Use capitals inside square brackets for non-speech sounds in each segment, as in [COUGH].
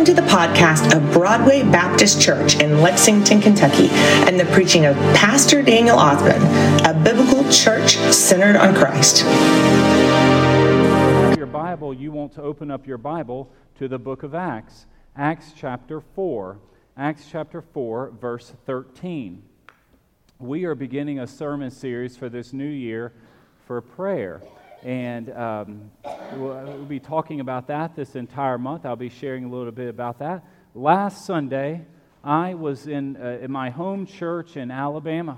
Welcome to the podcast of Broadway Baptist Church in Lexington, Kentucky, and the preaching of Pastor Daniel Ausbun, a biblical church centered on Christ. Your Bible, you want to open up your Bible to the book of Acts, Acts chapter 4. Acts chapter 4, verse 13. We are beginning a sermon series for this new year for prayer. And um, we'll be talking about that this entire month. I'll be sharing a little bit about that. Last Sunday, I was in, uh, in my home church in Alabama,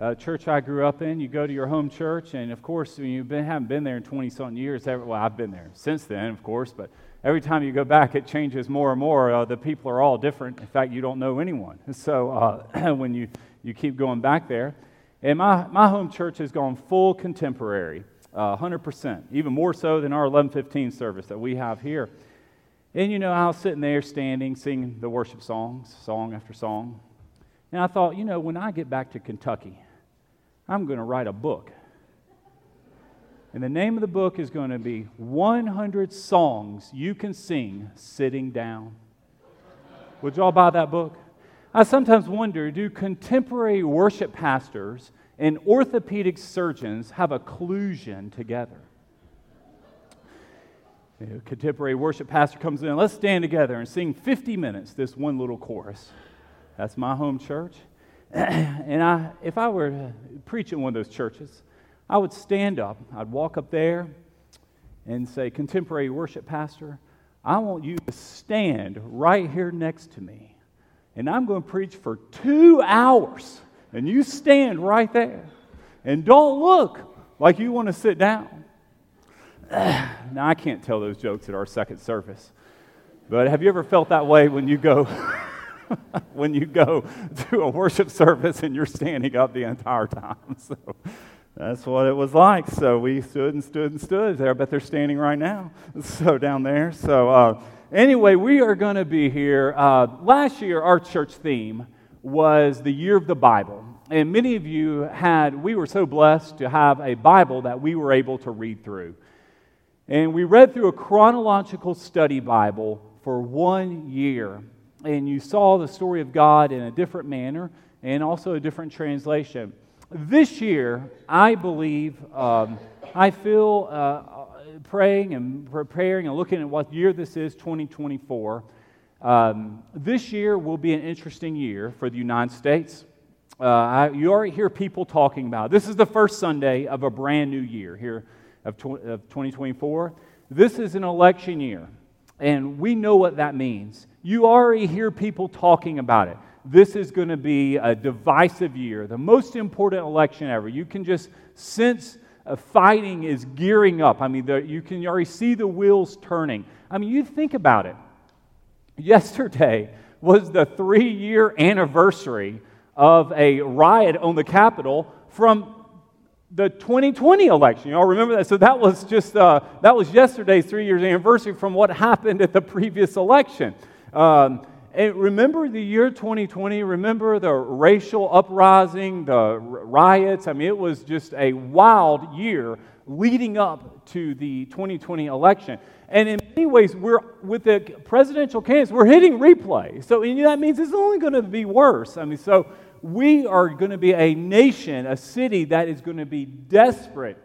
a church I grew up in. You go to your home church, and of course, when you been, haven't been there in 20 something years, every, well, I've been there since then, of course, but every time you go back, it changes more and more. Uh, the people are all different. In fact, you don't know anyone. [LAUGHS] So uh, [CLEARS THROAT] when you, you keep going back there, and my, my home church has gone full contemporary uh, 100%, even more so than our 1115 service that we have here. And you know, I was sitting there standing, singing the worship songs, song after song. And I thought, you know, when I get back to Kentucky, I'm going to write a book. And the name of the book is going to be 100 Songs You Can Sing Sitting Down. Would y'all buy that book? I sometimes wonder do contemporary worship pastors and orthopedic surgeons have a collusion together. A contemporary worship pastor comes in, let's stand together and sing 50 minutes, this one little chorus. That's my home church. [CLEARS THROAT] and I, if I were to preach in one of those churches, I would stand up, I'd walk up there and say, Contemporary worship pastor, I want you to stand right here next to me. And I'm going to preach for two hours and you stand right there and don't look like you want to sit down. [SIGHS] now, I can't tell those jokes at our second service, but have you ever felt that way when you go? [LAUGHS] when you go to a worship service and you're standing up the entire time. [LAUGHS] So that's what it was like. So we stood and stood and stood there. I bet they're standing right now. [LAUGHS] So down there. So uh, anyway, we are going to be here. Uh, last year, our church theme was the year of the Bible. And many of you had, we were so blessed to have a Bible that we were able to read through. And we read through a chronological study Bible for one year. And you saw the story of God in a different manner and also a different translation. This year, I believe, um, I feel uh, praying and preparing and looking at what year this is, 2024. Um, this year will be an interesting year for the United States. Uh, I, you already hear people talking about it. this is the first Sunday of a brand new year here of, tw- of 2024. This is an election year, and we know what that means. You already hear people talking about it. This is going to be a divisive year, the most important election ever. You can just sense uh, fighting is gearing up. I mean, the, you can already see the wheels turning. I mean, you think about it. Yesterday was the three year anniversary of a riot on the Capitol from the 2020 election. You all remember that? So that was just uh, that was yesterday's three years anniversary from what happened at the previous election. Um, and remember the year 2020? Remember the racial uprising, the riots? I mean, it was just a wild year leading up to the 2020 election. And in many ways, we're with the presidential candidates, we're hitting replay. So that means it's only going to be worse. I mean, so we are going to be a nation, a city that is going to be desperate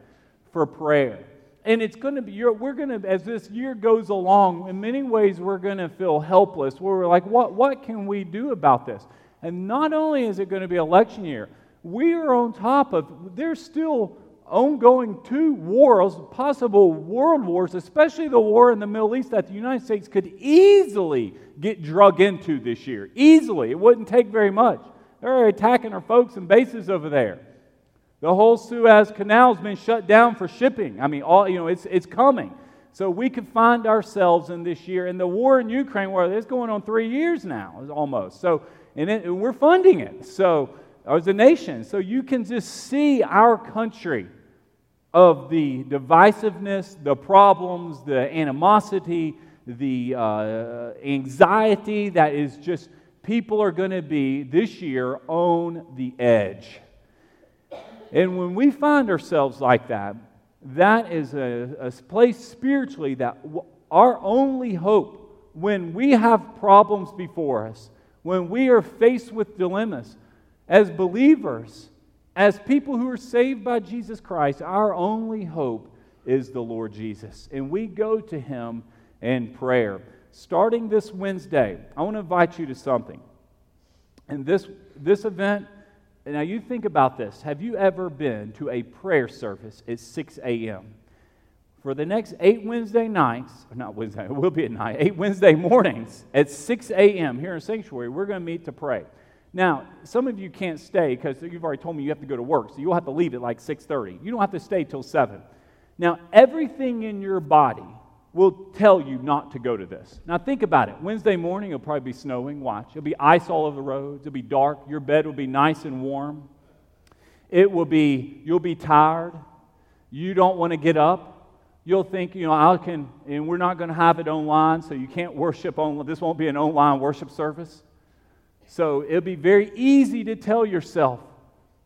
for prayer. And it's going to be, we're going to, as this year goes along, in many ways, we're going to feel helpless. We're like, what, what can we do about this? And not only is it going to be election year, we are on top of, there's still ongoing two wars, possible world wars, especially the war in the Middle East that the United States could easily get drug into this year. Easily. It wouldn't take very much. They're attacking our folks and bases over there. The whole Suez Canal has been shut down for shipping. I mean, all you know, it's it's coming. So we could find ourselves in this year. And the war in Ukraine, where it's going on three years now, almost. So, and, it, and we're funding it. So, as a nation. So you can just see our country of the divisiveness, the problems, the animosity, the uh, anxiety that is just, people are going to be this year on the edge. And when we find ourselves like that, that is a, a place spiritually that our only hope when we have problems before us, when we are faced with dilemmas, as believers, as people who are saved by Jesus Christ, our only hope is the Lord Jesus. And we go to him in prayer. Starting this Wednesday, I want to invite you to something. And this, this event, now you think about this. Have you ever been to a prayer service at 6 a.m.? For the next eight Wednesday nights, not Wednesday, [LAUGHS] it will be at night, eight Wednesday mornings at 6 a.m. here in Sanctuary, we're going to meet to pray. Now, some of you can't stay because you've already told me you have to go to work, so you'll have to leave at like 6:30. You don't have to stay till 7. Now, everything in your body will tell you not to go to this. Now, think about it. Wednesday morning, it'll probably be snowing. Watch. It'll be ice all over the roads. It'll be dark. Your bed will be nice and warm. It will be, you'll be tired. You don't want to get up. You'll think, you know, I can, and we're not going to have it online, so you can't worship online. this won't be an online worship service. So it'll be very easy to tell yourself,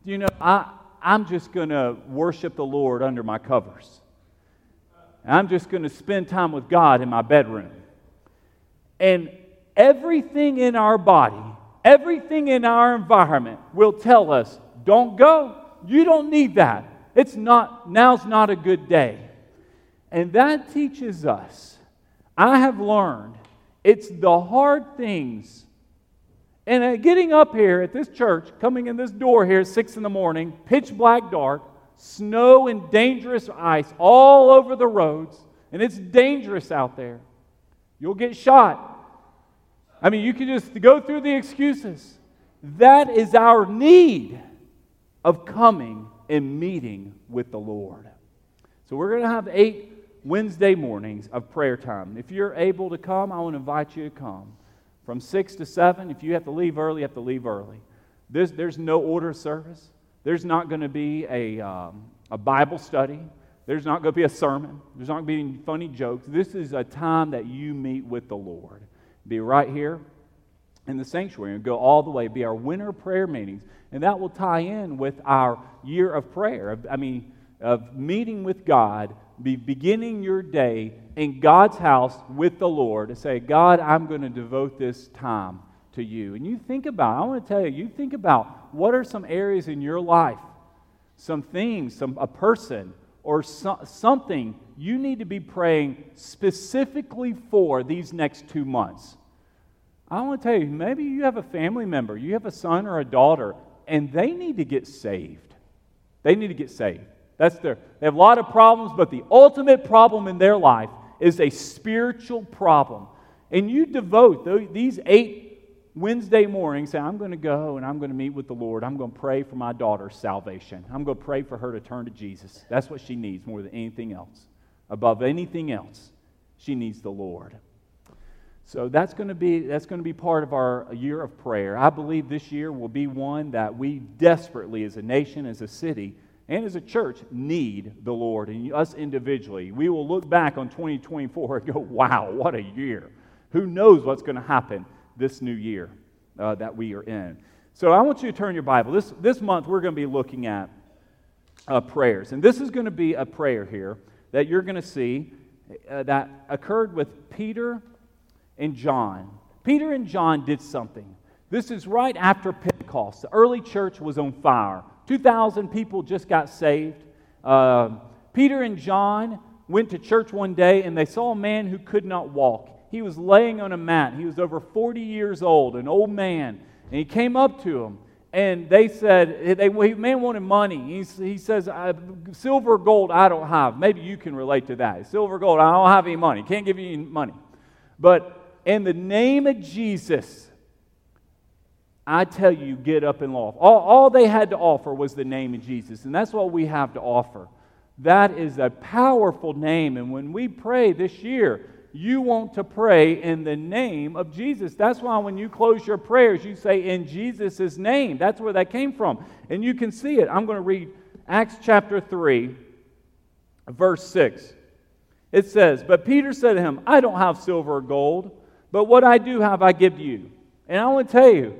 you know, I, I'm just going to worship the Lord under my covers. I'm just going to spend time with God in my bedroom. And everything in our body, everything in our environment will tell us, don't go. You don't need that. It's not, now's not a good day. And that teaches us, I have learned, it's the hard things and uh, getting up here at this church, coming in this door here at 6 in the morning, pitch black dark, snow and dangerous ice all over the roads, and it's dangerous out there. You'll get shot. I mean, you can just go through the excuses. That is our need of coming and meeting with the Lord. So we're going to have eight Wednesday mornings of prayer time. If you're able to come, I want to invite you to come from 6 to 7. If you have to leave early, you have to leave early. There's, there's no order of service. There's not going to be a, um, a Bible study. There's not going to be a sermon. There's not going to be any funny jokes. This is a time that you meet with the Lord. Be right here in the sanctuary and go all the way. Be our winter prayer meetings. And that will tie in with our year of prayer. I mean, of meeting with God, be beginning your day in God's house with the Lord and say, God, I'm going to devote this time to you. And you think about, I want to tell you, you think about what are some areas in your life, some things, some, a person, or so, something you need to be praying specifically for these next two months. I want to tell you, maybe you have a family member, you have a son or a daughter, and they need to get saved. They need to get saved. That's their, they have a lot of problems, but the ultimate problem in their life is a spiritual problem. And you devote these eight Wednesday morning say, I'm going to go and I'm going to meet with the Lord. I'm going to pray for my daughter's salvation. I'm going to pray for her to turn to Jesus. That's what she needs more than anything else. Above anything else, she needs the Lord. So that's going to be that's going to be part of our year of prayer. I believe this year will be one that we desperately as a nation, as a city, and as a church need the Lord and us individually. We will look back on 2024 and go, wow, what a year. Who knows what's going to happen this new year uh, that we are in? So I want you to turn your Bible. This, this month we're going to be looking at uh, prayers. And this is going to be a prayer here that you're going to see uh, that occurred with Peter and John. Peter and John did something. This is right after Pentecost. The early church was on fire. 2,000 people just got saved. Uh, Peter and John went to church one day and they saw a man who could not walk. He was laying on a mat. He was over 40 years old, an old man. And he came up to him and they said, they, the man wanted money. He, he says, Silver, gold, I don't have. Maybe you can relate to that. Silver, gold, I don't have any money. Can't give you any money. But in the name of Jesus, I tell you, get up and walk. All, all they had to offer was the name of Jesus, and that's what we have to offer. That is a powerful name, and when we pray this year, you want to pray in the name of Jesus. That's why when you close your prayers, you say in Jesus' name. That's where that came from. And you can see it. I'm going to read Acts chapter 3, verse 6. It says, But Peter said to him, I don't have silver or gold, but what I do have I give to you. And I want to tell you,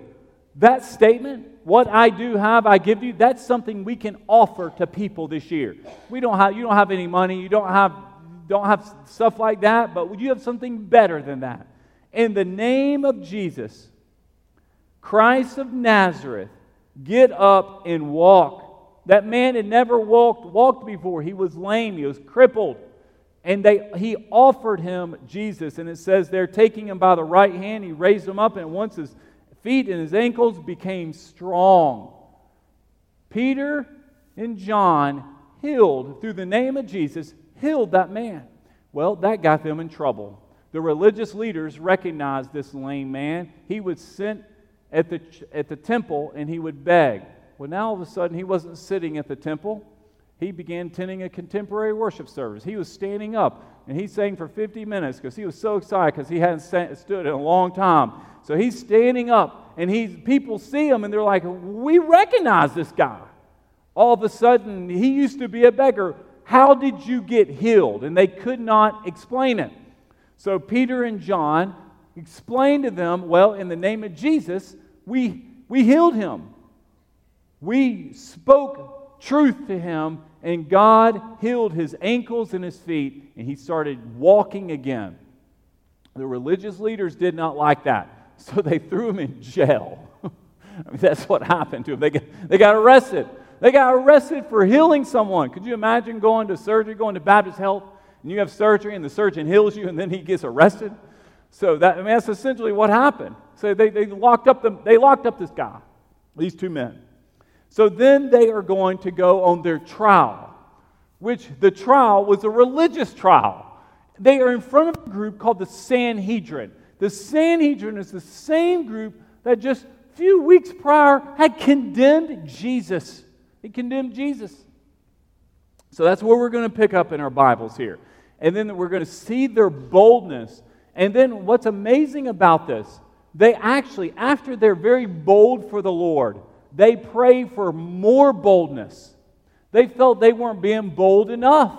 that statement, what I do have, I give you, that's something we can offer to people this year. We don't have, you don't have any money, you don't have, don't have stuff like that, but would you have something better than that. In the name of Jesus, Christ of Nazareth, get up and walk. That man had never walked, walked before. He was lame, he was crippled. And they, he offered him Jesus. And it says they're taking him by the right hand. He raised him up, and once his feet and his ankles became strong. Peter and John healed through the name of Jesus, healed that man. Well, that got them in trouble. The religious leaders recognized this lame man. He was sent at the, at the temple and he would beg. Well, now all of a sudden, he wasn't sitting at the temple. He began attending a contemporary worship service. He was standing up and he sang for 50 minutes because he was so excited because he hadn't stood in a long time. So he's standing up and he's, people see him and they're like, We recognize this guy. All of a sudden, he used to be a beggar. How did you get healed? And they could not explain it. So Peter and John explained to them, Well, in the name of Jesus, we, we healed him. We spoke truth to him, and God healed his ankles and his feet, and he started walking again. The religious leaders did not like that, so they threw him in jail. [LAUGHS] I mean, that's what happened to him. They got, they got arrested. They got arrested for healing someone. Could you imagine going to surgery, going to Baptist Health, and you have surgery, and the surgeon heals you, and then he gets arrested? So that, I mean, that's essentially what happened. So they, they, locked up the, they locked up this guy, these two men. So then they are going to go on their trial, which the trial was a religious trial. They are in front of a group called the Sanhedrin. The Sanhedrin is the same group that just a few weeks prior had condemned Jesus. They condemned Jesus. So that's where we're going to pick up in our Bibles here. And then we're going to see their boldness. And then what's amazing about this, they actually, after they're very bold for the Lord, they pray for more boldness. They felt they weren't being bold enough.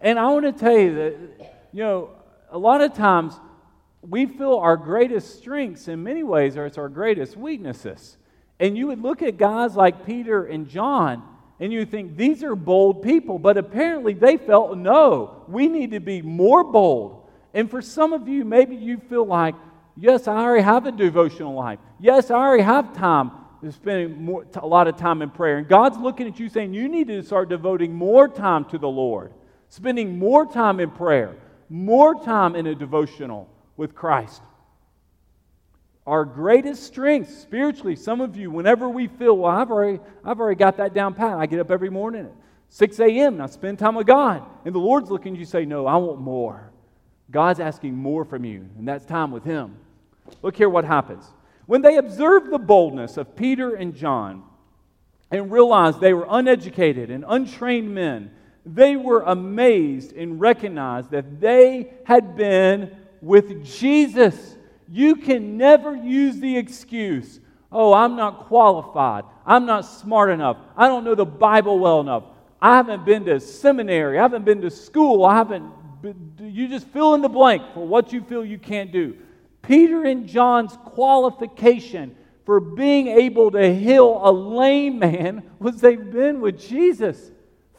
And I want to tell you that, you know, a lot of times we feel our greatest strengths in many ways are it's our greatest weaknesses. And you would look at guys like Peter and John and you think these are bold people, but apparently they felt no, we need to be more bold. And for some of you, maybe you feel like, yes, I already have a devotional life. Yes, I already have time spending more, a lot of time in prayer. And God's looking at you saying, you need to start devoting more time to the Lord, spending more time in prayer, more time in a devotional with Christ. Our greatest strength spiritually, some of you, whenever we feel, well, I've already, I've already got that down pat. I get up every morning at 6 a.m. and I spend time with God. And the Lord's looking at you say, No, I want more. God's asking more from you, and that's time with Him. Look here what happens. When they observed the boldness of Peter and John and realized they were uneducated and untrained men, they were amazed and recognized that they had been with Jesus. You can never use the excuse, oh, I'm not qualified. I'm not smart enough. I don't know the Bible well enough. I haven't been to seminary. I haven't been to school. I haven't. You just fill in the blank for what you feel you can't do. Peter and John's qualification for being able to heal a lame man [LAUGHS] was they've been with Jesus.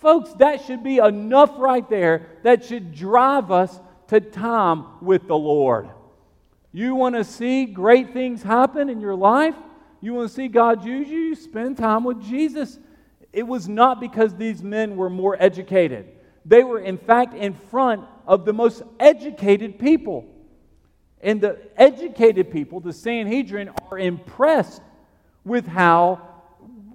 Folks, that should be enough right there that should drive us to time with the Lord. You want to see great things happen in your life? You want to see God use you? Spend time with Jesus. It was not because these men were more educated. They were, in fact, in front of the most educated people. And the educated people, the Sanhedrin, are impressed with how,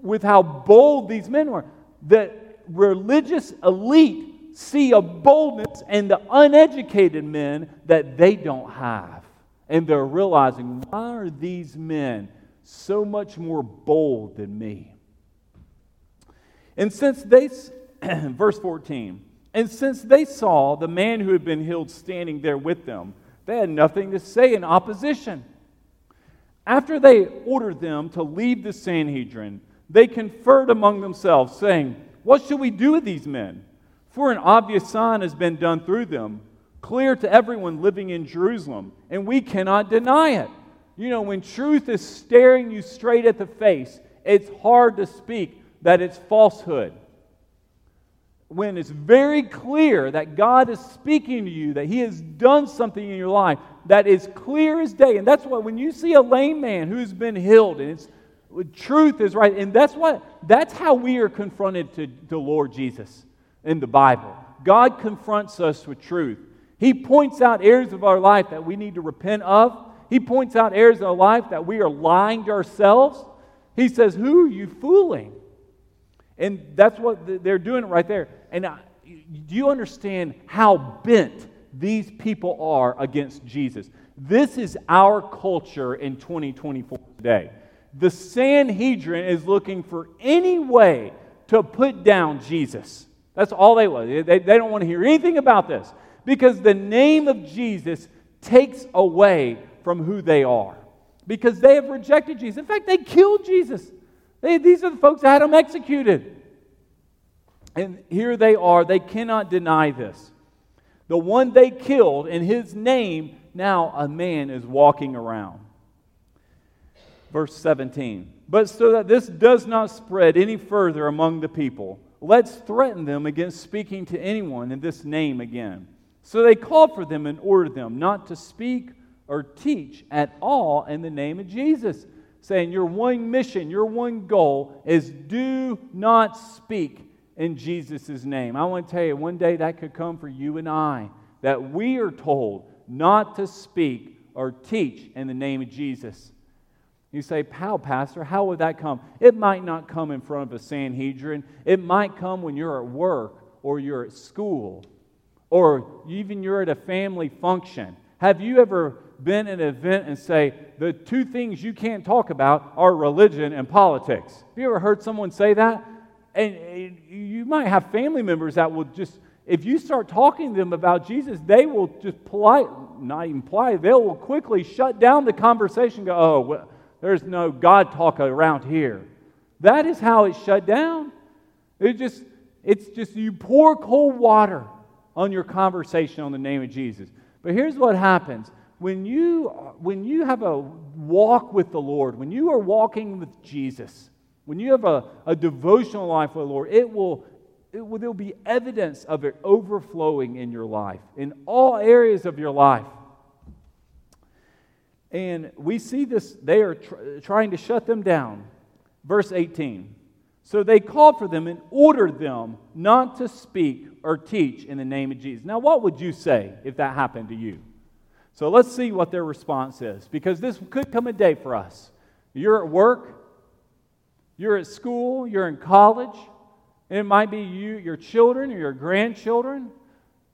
with how bold these men were. The religious elite see a boldness in the uneducated men that they don't have. And they're realizing, why are these men so much more bold than me? And since they, [CLEARS THROAT] verse 14, and since they saw the man who had been healed standing there with them, they had nothing to say in opposition. After they ordered them to leave the Sanhedrin, they conferred among themselves, saying, What should we do with these men? For an obvious sign has been done through them, clear to everyone living in Jerusalem, and we cannot deny it. You know, when truth is staring you straight at the face, it's hard to speak that it's falsehood. when it's very clear that God is speaking to you, that He has done something in your life that is clear as day. And that's what, when you see a lame man who's been healed and it's truth is right, and that's what, that's how we are confronted to the Lord Jesus in the Bible. God confronts us with truth. He points out areas of our life that we need to repent of. He points out areas of our life that we are lying to ourselves. He says, Who are you fooling? And that's what they're doing right there. And do you understand how bent these people are against Jesus? This is our culture in 2024 today. The Sanhedrin is looking for any way to put down Jesus. That's all they want. They, they don't want to hear anything about this because the name of Jesus takes away from who they are because they have rejected Jesus. In fact, they killed Jesus. They, these are the folks that had him executed. And here they are. They cannot deny this. The one they killed, in his name, now a man is walking around. Verse 17. But so that this does not spread any further among the people, let's threaten them against speaking to anyone in this name again. So they called for them and ordered them not to speak or teach at all in the name of Jesus, saying, Your one mission, your one goal is do not speak in Jesus' name. I want to tell you, one day that could come for you and I, that we are told not to speak or teach in the name of Jesus. You say, How, Pastor? How would that come? It might not come in front of a Sanhedrin. It might come when you're at work or you're at school or even you're at a family function. Have you ever been at an event and say, the two things you can't talk about are religion and politics? Have you ever heard someone say that? And you might have family members that will just, if you start talking to them about Jesus, they will just polite, not even polite, they will quickly shut down the conversation go, oh, well, there's no God talk around here. That is how it's shut down. It just, it's just you pour cold water on your conversation on the name of Jesus. But here's what happens when you, when you have a walk with the Lord, when you are walking with Jesus, when you have a, a devotional life with the Lord, it will, it will, there'll be evidence of it overflowing in your life, in all areas of your life. And we see this, they are tr- trying to shut them down. Verse 18. So they called for them and ordered them not to speak or teach in the name of Jesus. Now, what would you say if that happened to you? So let's see what their response is, because this could come a day for us. You're at work, you're at school, you're in college. And it might be you, your children, or your grandchildren.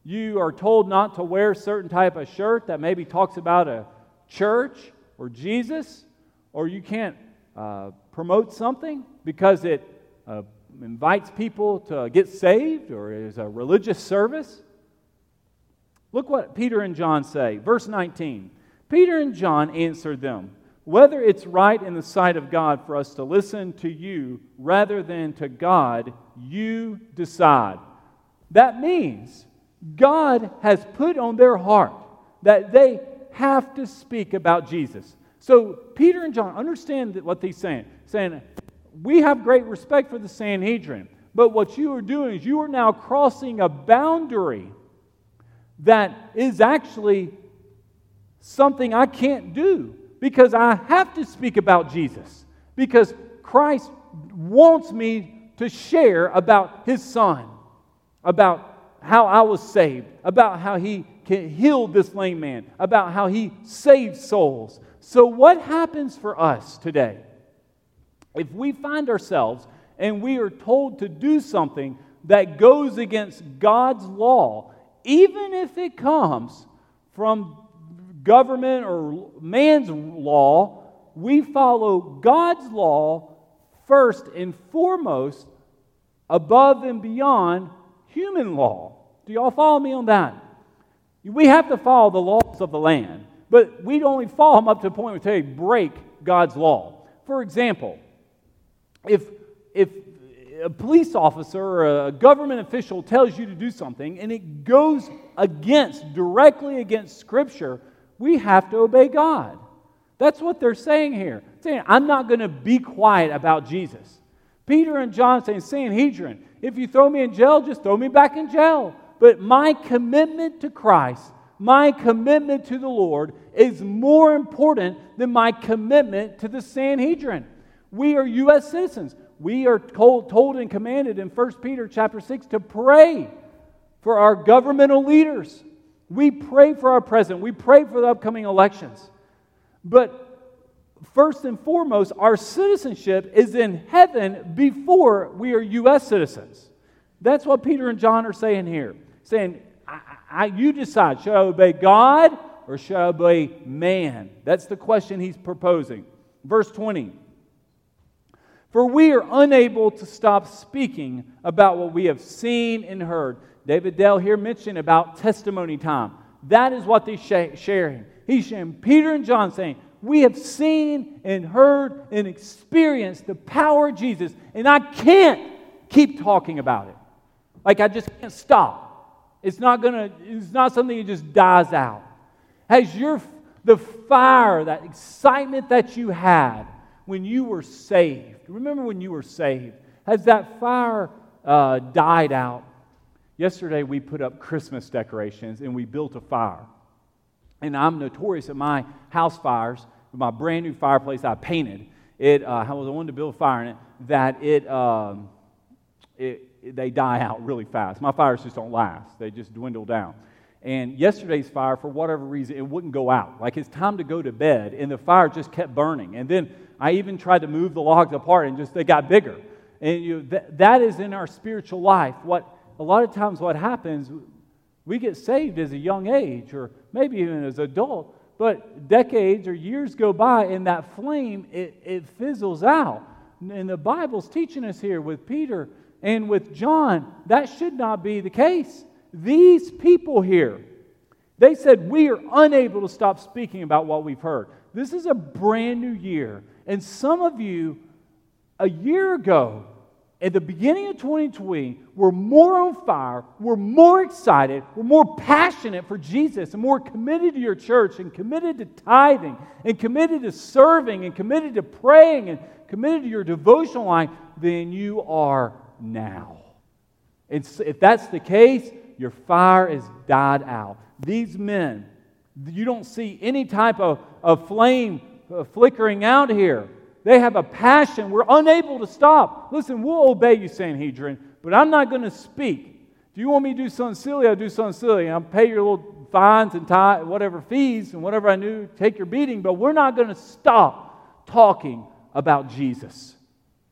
You are told not to wear a certain type of shirt that maybe talks about a church or Jesus, or you can't uh, promote something because it uh, invites people to get saved or is a religious service. Look what Peter and John say. Verse 19 Peter and John answered them whether it's right in the sight of God for us to listen to you rather than to God, you decide. That means God has put on their heart that they have to speak about Jesus. So Peter and John understand what he's saying. Saying, we have great respect for the Sanhedrin, but what you are doing is you are now crossing a boundary that is actually something I can't do because I have to speak about Jesus, because Christ wants me to share about his son, about how I was saved, about how he healed this lame man, about how he saved souls. So, what happens for us today? If we find ourselves and we are told to do something that goes against God's law, even if it comes from government or man's law, we follow God's law first and foremost, above and beyond human law. Do y'all follow me on that? We have to follow the laws of the land, but we only follow them up to the point where they break God's law. For example, if, if a police officer or a government official tells you to do something and it goes against, directly against Scripture, we have to obey God. That's what they're saying here. Saying, I'm not going to be quiet about Jesus. Peter and John saying, Sanhedrin, If you throw me in jail, just throw me back in jail. But my commitment to Christ, my commitment to the Lord, is more important than my commitment to the Sanhedrin. We are U.S. citizens. We are told, told and commanded in 1 Peter chapter 6 to pray for our governmental leaders. We pray for our president. We pray for the upcoming elections. But first and foremost, our citizenship is in heaven before we are U.S. citizens. That's what Peter and John are saying here. Saying, I, I, you decide, should I obey God or should I obey man? That's the question he's proposing. Verse 20. For we are unable to stop speaking about what we have seen and heard. David Dell here mentioned about testimony time. That is what they're sharing. He's sharing Peter and John saying, We have seen and heard and experienced the power of Jesus, and I can't keep talking about it. Like I just can't stop. It's not gonna, it's not something that just dies out. Has your the fire, that excitement that you had when you were saved, remember when you were saved, has that fire uh, died out? Yesterday, we put up Christmas decorations and we built a fire. And I'm notorious at my house fires, my brand new fireplace I painted. It, uh, I was the one to build a fire in it, that it, um, it, they die out really fast. My fires just don't last, they just dwindle down. And yesterday's fire, for whatever reason, it wouldn't go out. Like it's time to go to bed, and the fire just kept burning. And then I even tried to move the logs apart, and just they got bigger. And you, th- that is in our spiritual life. What a lot of times what happens, we get saved as a young age or maybe even as an adult, but decades or years go by and that flame, it, it fizzles out. And the Bible's teaching us here with Peter and with John, that should not be the case. These people here, they said, We are unable to stop speaking about what we've heard. This is a brand new year. And some of you, a year ago, at the beginning of 2020 we're more on fire, we're more excited, we're more passionate for Jesus, and more committed to your church, and committed to tithing, and committed to serving, and committed to praying, and committed to your devotional life than you are now. And if that's the case, your fire is died out. These men, you don't see any type of, of flame Uh, flickering out here. They have a passion. We're unable to stop. Listen, we'll obey you, Sanhedrin, but I'm not going to speak. Do you want me to do something silly, I'll do something silly. I'll pay your little fines and tie, whatever fees and whatever I knew, take your beating, but we're not going to stop talking about Jesus.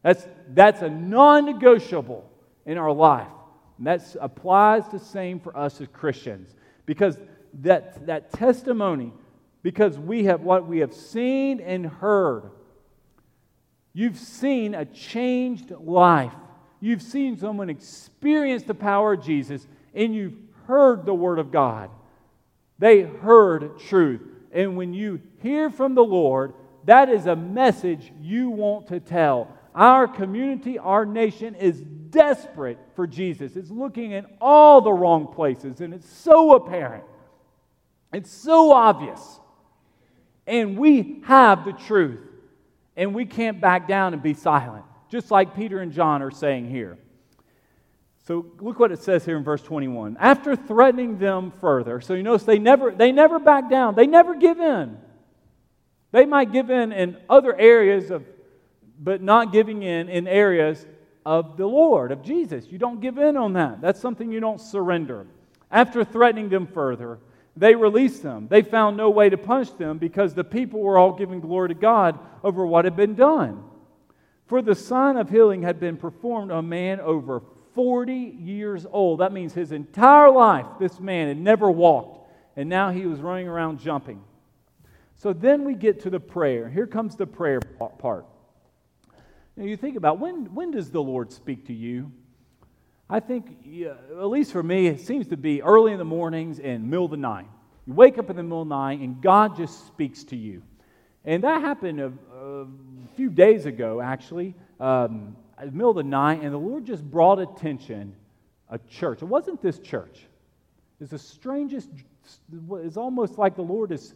That's, that's a non negotiable in our life. And that applies the same for us as Christians. Because that, that testimony, because we have what we have seen and heard, You've seen a changed life. You've seen someone experience the power of Jesus, and you've heard the Word of God. They heard truth. And when you hear from the Lord, that is a message you want to tell. Our community, our nation is desperate for Jesus. It's looking in all the wrong places, and it's so apparent. It's so obvious. And we have the truth and we can't back down and be silent, just like Peter and John are saying here. So look what it says here in verse 21. After threatening them further, so you notice they never they never back down. They never give in. They might give in in other areas of but not giving in in areas of the Lord, of Jesus. You don't give in on that. That's something you don't surrender. After threatening them further, they released them. They found no way to punish them because the people were all giving glory to God over what had been done. For the sign of healing had been performed on a man over 40 years old. That means his entire life, this man had never walked, and now he was running around jumping. So then we get to the prayer. Here comes the prayer part. Now you think about when, when does the Lord speak to you? I think, yeah, at least for me, it seems to be early in the mornings and middle of the night. You wake up in the middle of the night and God just speaks to you. And that happened a, a few days ago, actually, um, the middle of the night, and the Lord just brought attention a church. It wasn't this church. It's the strangest, it's almost like the Lord is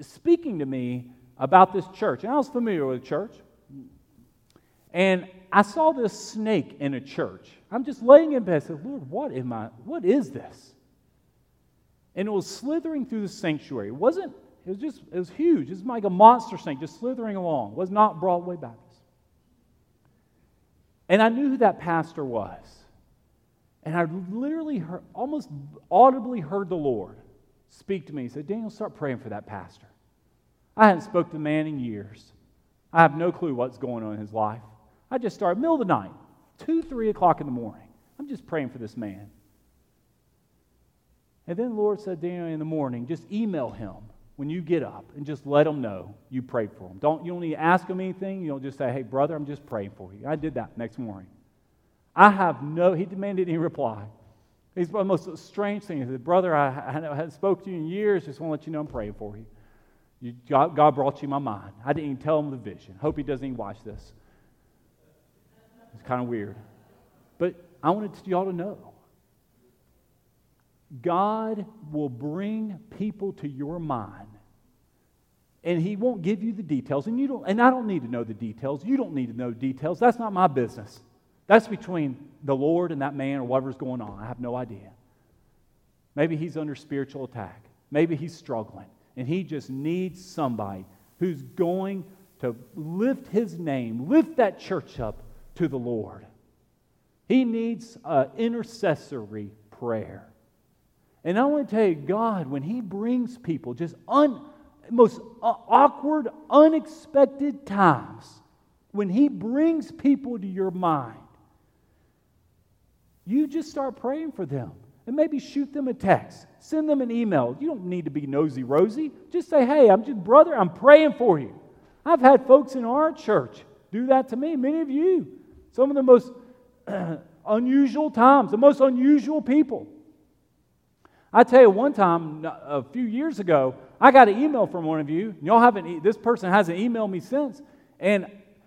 speaking to me about this church. And I was familiar with the church. And I saw this snake in a church. I'm just laying in bed. I said, Lord, what am I? What is this? And it was slithering through the sanctuary. It wasn't, it was just, it was huge. It was like a monster snake just slithering along. It was not Broadway Baptist. And I knew who that pastor was. And I literally heard, almost audibly heard the Lord speak to me. He said, Daniel, start praying for that pastor. I hadn't spoke to the man in years. I have no clue what's going on in his life. I just started middle of the night, two, three o'clock in the morning. I'm just praying for this man. And then the Lord said, Daniel, in the morning, just email him when you get up and just let him know you prayed for him. Don't, you don't need to ask him anything. You don't just say, hey, brother, I'm just praying for you. I did that next morning. I have no, he demanded any reply. He's the most strange thing. He said, brother, I, I haven't spoke to you in years. Just want to let you know I'm praying for you. you God, God brought you my mind. I didn't even tell him the vision. Hope he doesn't even watch this. It's kind of weird. But I wanted y'all to know God will bring people to your mind. And he won't give you the details. And you don't and I don't need to know the details. You don't need to know details. That's not my business. That's between the Lord and that man or whatever's going on. I have no idea. Maybe he's under spiritual attack. Maybe he's struggling. And he just needs somebody who's going to lift his name, lift that church up to the Lord. He needs an intercessory prayer. And I want to tell you, God, when He brings people just un, most uh, awkward, unexpected times, when He brings people to your mind, you just start praying for them. And maybe shoot them a text, send them an email. You don't need to be nosy rosy. Just say, hey, I'm just, brother, I'm praying for you. I've had folks in our church do that to me, many of you. Some of the most [CLEARS THROAT] unusual times, the most unusual people. I tell you, one time a few years ago, I got an email from one of you. Y'all haven't. This person hasn't emailed me since, and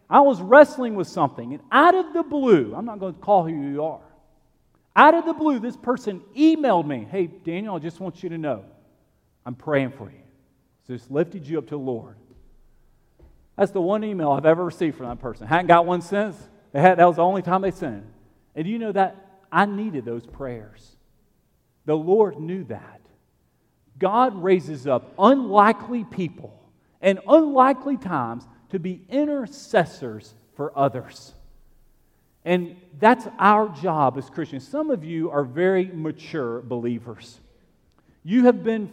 I was wrestling with something, and out of the blue, I'm not going to call who you are. Out of the blue, this person emailed me, "Hey, Daniel, I just want you to know, I'm praying for you. So just lifted you up to the Lord." That's the one email I've ever received from that person. Hadn't got one since. Had, that was the only time they it. And you know that I needed those prayers. The Lord knew that. God raises up unlikely people and unlikely times to be intercessors for others. And that's our job as Christians. Some of you are very mature believers. You have been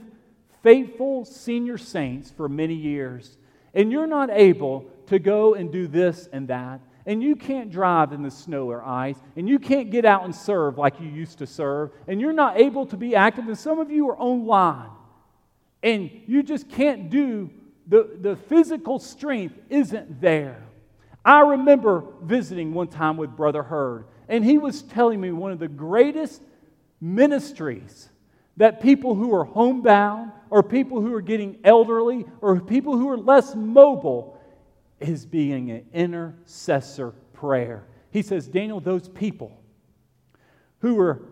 faithful senior saints for many years, and you're not able to go and do this and that and you can't drive in the snow or ice, and you can't get out and serve like you used to serve, and you're not able to be active, and some of you are online, and you just can't do the, the physical strength isn't there. I remember visiting one time with Brother Hurd, and he was telling me one of the greatest ministries that people who are homebound, or people who are getting elderly, or people who are less mobile is being an intercessor prayer. He says, Daniel, those people who are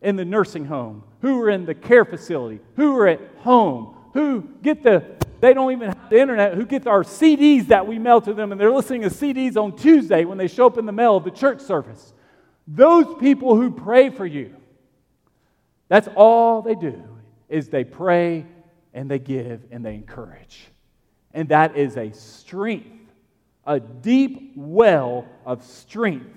in the nursing home, who are in the care facility, who are at home, who get the, they don't even have the internet, who get our CDs that we mail to them, and they're listening to CDs on Tuesday when they show up in the mail of the church service. Those people who pray for you, that's all they do is they pray and they give and they encourage. And that is a strength a deep well of strength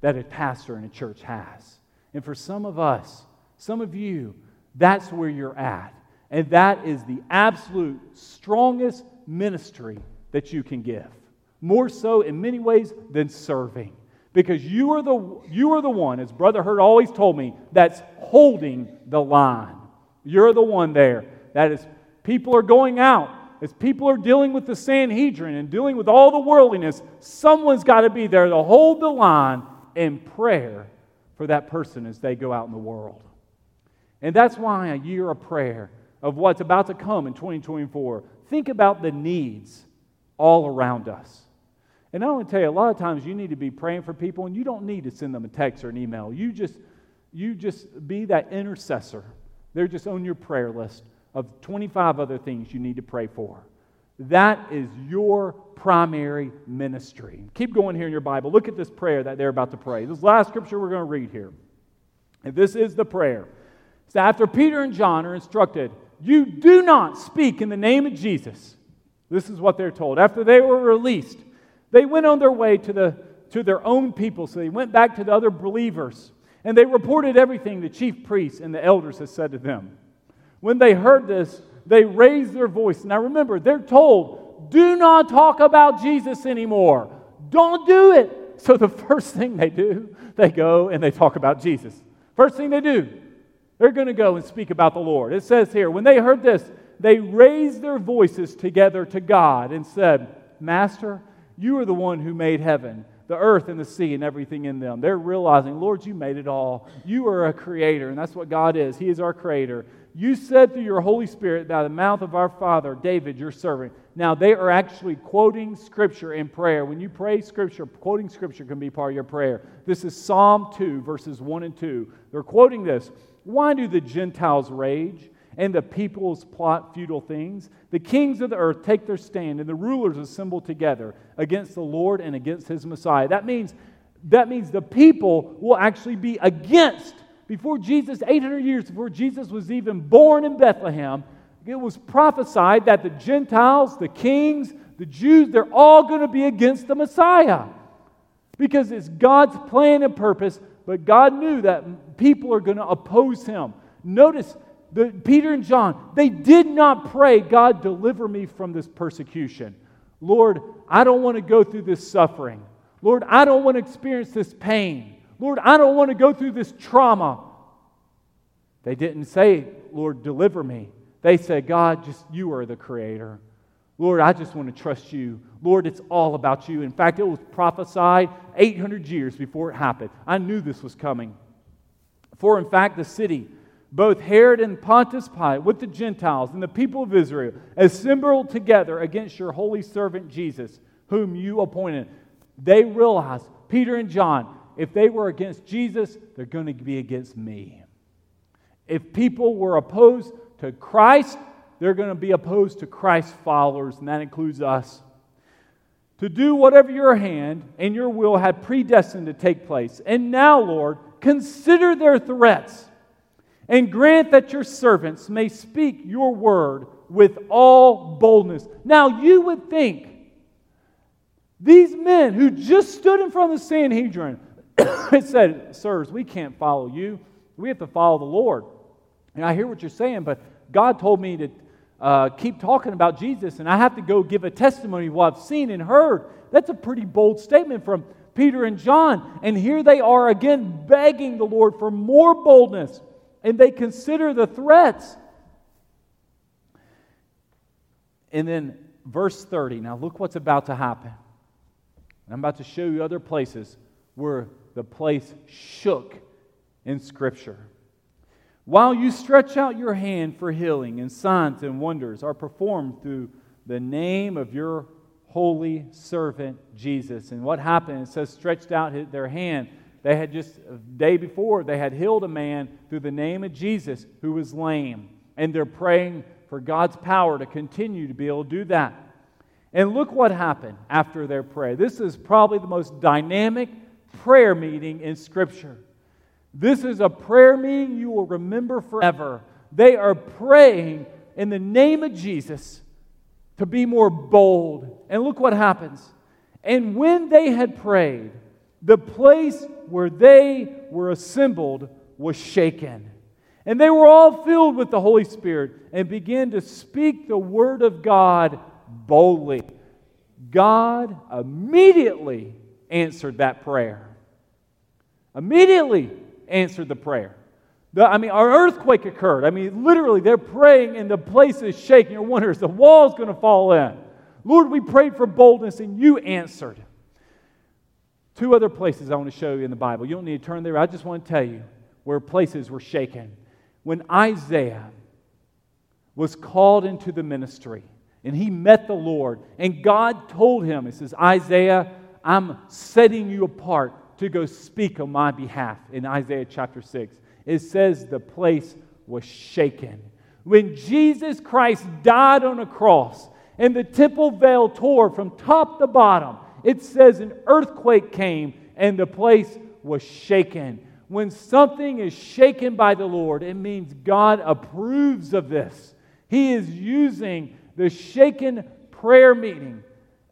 that a pastor in a church has. And for some of us, some of you, that's where you're at. And that is the absolute strongest ministry that you can give. More so in many ways than serving. Because you are the, you are the one, as Brother Hurd always told me, that's holding the line. You're the one there. That is, people are going out as people are dealing with the Sanhedrin and dealing with all the worldliness, someone's got to be there to hold the line in prayer for that person as they go out in the world. And that's why a year of prayer of what's about to come in 2024, think about the needs all around us. And I want to tell you, a lot of times you need to be praying for people, and you don't need to send them a text or an email. You just, you just be that intercessor. They're just on your prayer list of 25 other things you need to pray for. That is your primary ministry. Keep going here in your Bible. Look at this prayer that they're about to pray. This last scripture we're going to read here. And this is the prayer. So after Peter and John are instructed, you do not speak in the name of Jesus. This is what they're told. After they were released, they went on their way to, the, to their own people. So they went back to the other believers and they reported everything the chief priests and the elders had said to them. When they heard this, they raised their voice. Now remember, they're told, do not talk about Jesus anymore. Don't do it. So the [LAUGHS] first thing they do, they go and they talk about Jesus. First thing they do, they're going to go and speak about the Lord. It says here, when they heard this, they raised their voices together to God and said, Master, you are the one who made heaven the earth and the sea and everything in them. They're realizing, Lord, you made it all. You are a creator, and that's what God is. He is our creator. You said through your Holy Spirit by the mouth of our father, David, your servant. Now, they are actually quoting Scripture in prayer. When you pray Scripture, quoting Scripture can be part of your prayer. This is Psalm 2, verses 1 and 2. They're quoting this. Why do the Gentiles rage? and the peoples plot futile things. The kings of the earth take their stand, and the rulers assemble together against the Lord and against his Messiah. That means, that means the people will actually be against. Before Jesus, 800 years before Jesus was even born in Bethlehem, it was prophesied that the Gentiles, the kings, the Jews, they're all going to be against the Messiah. Because it's God's plan and purpose, but God knew that people are going to oppose him. Notice the, Peter and John, they did not pray, God, deliver me from this persecution. Lord, I don't want to go through this suffering. Lord, I don't want to experience this pain. Lord, I don't want to go through this trauma. They didn't say, Lord, deliver me. They said, God, just you are the creator. Lord, I just want to trust you. Lord, it's all about you. In fact, it was prophesied 800 years before it happened. I knew this was coming. For in fact, the city both Herod and Pontius Pilate with the Gentiles and the people of Israel assembled together against your holy servant Jesus, whom you appointed. They realized, Peter and John, if they were against Jesus, they're going to be against me. If people were opposed to Christ, they're going to be opposed to Christ's followers, and that includes us. To do whatever your hand and your will had predestined to take place. And now, Lord, consider their threats and grant that your servants may speak your word with all boldness. Now, you would think these men who just stood in front of the Sanhedrin [COUGHS] and said, Sirs, we can't follow you. We have to follow the Lord. And I hear what you're saying, but God told me to uh, keep talking about Jesus, and I have to go give a testimony of what I've seen and heard. That's a pretty bold statement from Peter and John. And here they are again begging the Lord for more boldness and they consider the threats. And then verse 30. Now, look what's about to happen. I'm about to show you other places where the place shook in Scripture. While you stretch out your hand for healing, and signs and wonders are performed through the name of your holy servant Jesus. And what happened? It says, stretched out their hand they had just a day before, they had healed a man through the name of Jesus who was lame. And they're praying for God's power to continue to be able to do that. And look what happened after their prayer. This is probably the most dynamic prayer meeting in Scripture. This is a prayer meeting you will remember forever. They are praying in the name of Jesus to be more bold. And look what happens. And when they had prayed, the place where they were assembled was shaken. And they were all filled with the Holy Spirit and began to speak the word of God boldly. God immediately answered that prayer. Immediately answered the prayer. The, I mean, our earthquake occurred. I mean, literally, they're praying and the place is shaking. You're wondering, the wall's going to fall in? Lord, we prayed for boldness and you answered. Two other places I want to show you in the Bible. You don't need to turn there. I just want to tell you where places were shaken. When Isaiah was called into the ministry and he met the Lord, and God told him, He says, Isaiah, I'm setting you apart to go speak on my behalf in Isaiah chapter 6. It says the place was shaken. When Jesus Christ died on a cross and the temple veil tore from top to bottom. It says an earthquake came and the place was shaken. When something is shaken by the Lord, it means God approves of this. He is using the shaken prayer meeting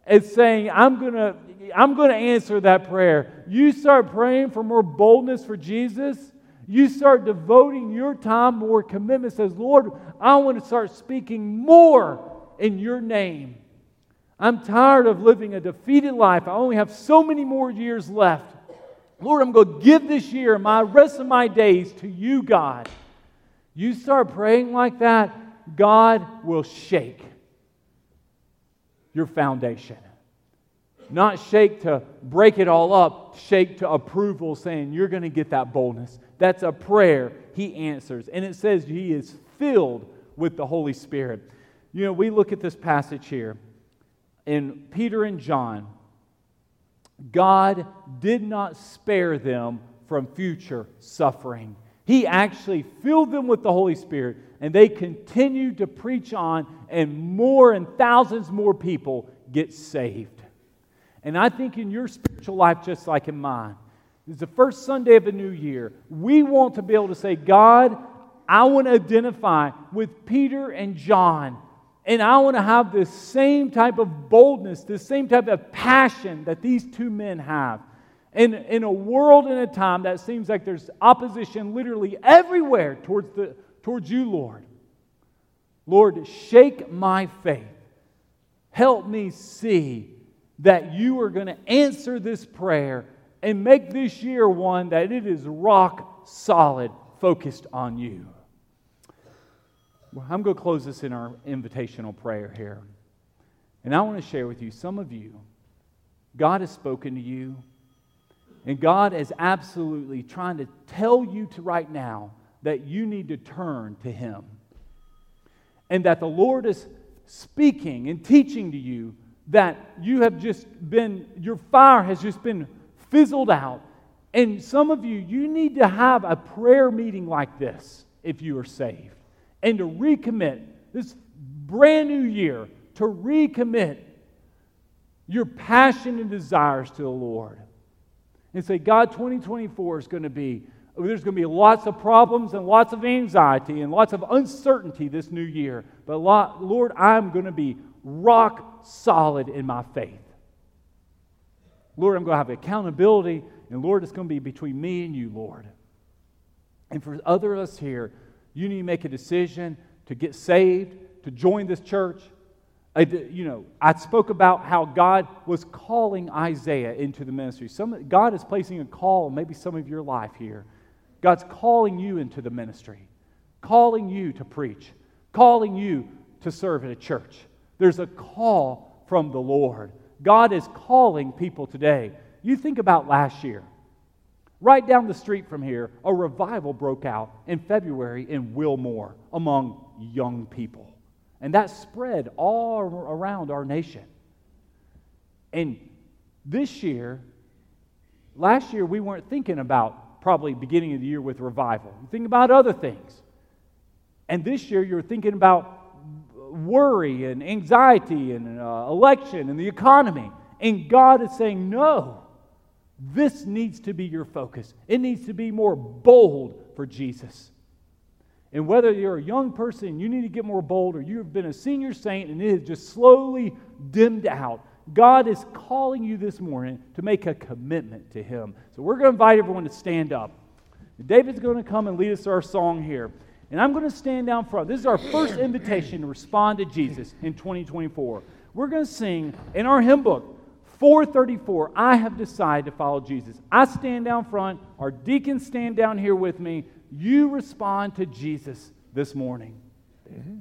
as saying, I'm going to I'm going to answer that prayer. You start praying for more boldness for Jesus. You start devoting your time, more commitment. Says, Lord, I want to start speaking more in your name. I'm tired of living a defeated life. I only have so many more years left. Lord, I'm going to give this year, my rest of my days to you, God. You start praying like that, God will shake your foundation. Not shake to break it all up, shake to approval, saying, You're going to get that boldness. That's a prayer he answers. And it says he is filled with the Holy Spirit. You know, we look at this passage here in Peter and John. God did not spare them from future suffering. He actually filled them with the Holy Spirit, and they continued to preach on, and more and thousands more people get saved. And I think in your spiritual life, just like in mine, it's the first Sunday of a new year. We want to be able to say, God, I want to identify with Peter and John. And I want to have this same type of boldness, this same type of passion that these two men have. And in a world and a time that seems like there's opposition literally everywhere towards, the, towards you, Lord. Lord, shake my faith. Help me see that you are going to answer this prayer and make this year one that it is rock solid, focused on you. Well, I'm going to close this in our invitational prayer here. And I want to share with you some of you, God has spoken to you, and God is absolutely trying to tell you to right now that you need to turn to Him. And that the Lord is speaking and teaching to you that you have just been, your fire has just been fizzled out. And some of you, you need to have a prayer meeting like this if you are saved. And to recommit this brand new year, to recommit your passion and desires to the Lord. And say, God, 2024 is going to be, there's going to be lots of problems and lots of anxiety and lots of uncertainty this new year. But Lord, I'm going to be rock solid in my faith. Lord, I'm going to have accountability, and Lord, it's going to be between me and you, Lord. And for other of us here, you need to make a decision to get saved, to join this church. I, you know, I spoke about how God was calling Isaiah into the ministry. Some, God is placing a call, maybe some of your life here. God's calling you into the ministry, calling you to preach, calling you to serve in a church. There's a call from the Lord. God is calling people today. You think about last year. Right down the street from here, a revival broke out in February in Wilmore among young people. And that spread all around our nation. And this year, last year, we weren't thinking about probably beginning of the year with revival. You think about other things. And this year, you're thinking about worry and anxiety and uh, election and the economy. And God is saying, no, this needs to be your focus. It needs to be more bold for Jesus. And whether you're a young person, you need to get more bold, or you've been a senior saint and it has just slowly dimmed out, God is calling you this morning to make a commitment to Him. So we're going to invite everyone to stand up. David's going to come and lead us our song here. And I'm going to stand down front. This is our first invitation to respond to Jesus in 2024. We're going to sing in our hymn book, 434, I have decided to follow Jesus. I stand down front. Our deacons stand down here with me. You respond to Jesus this morning. Mm-hmm.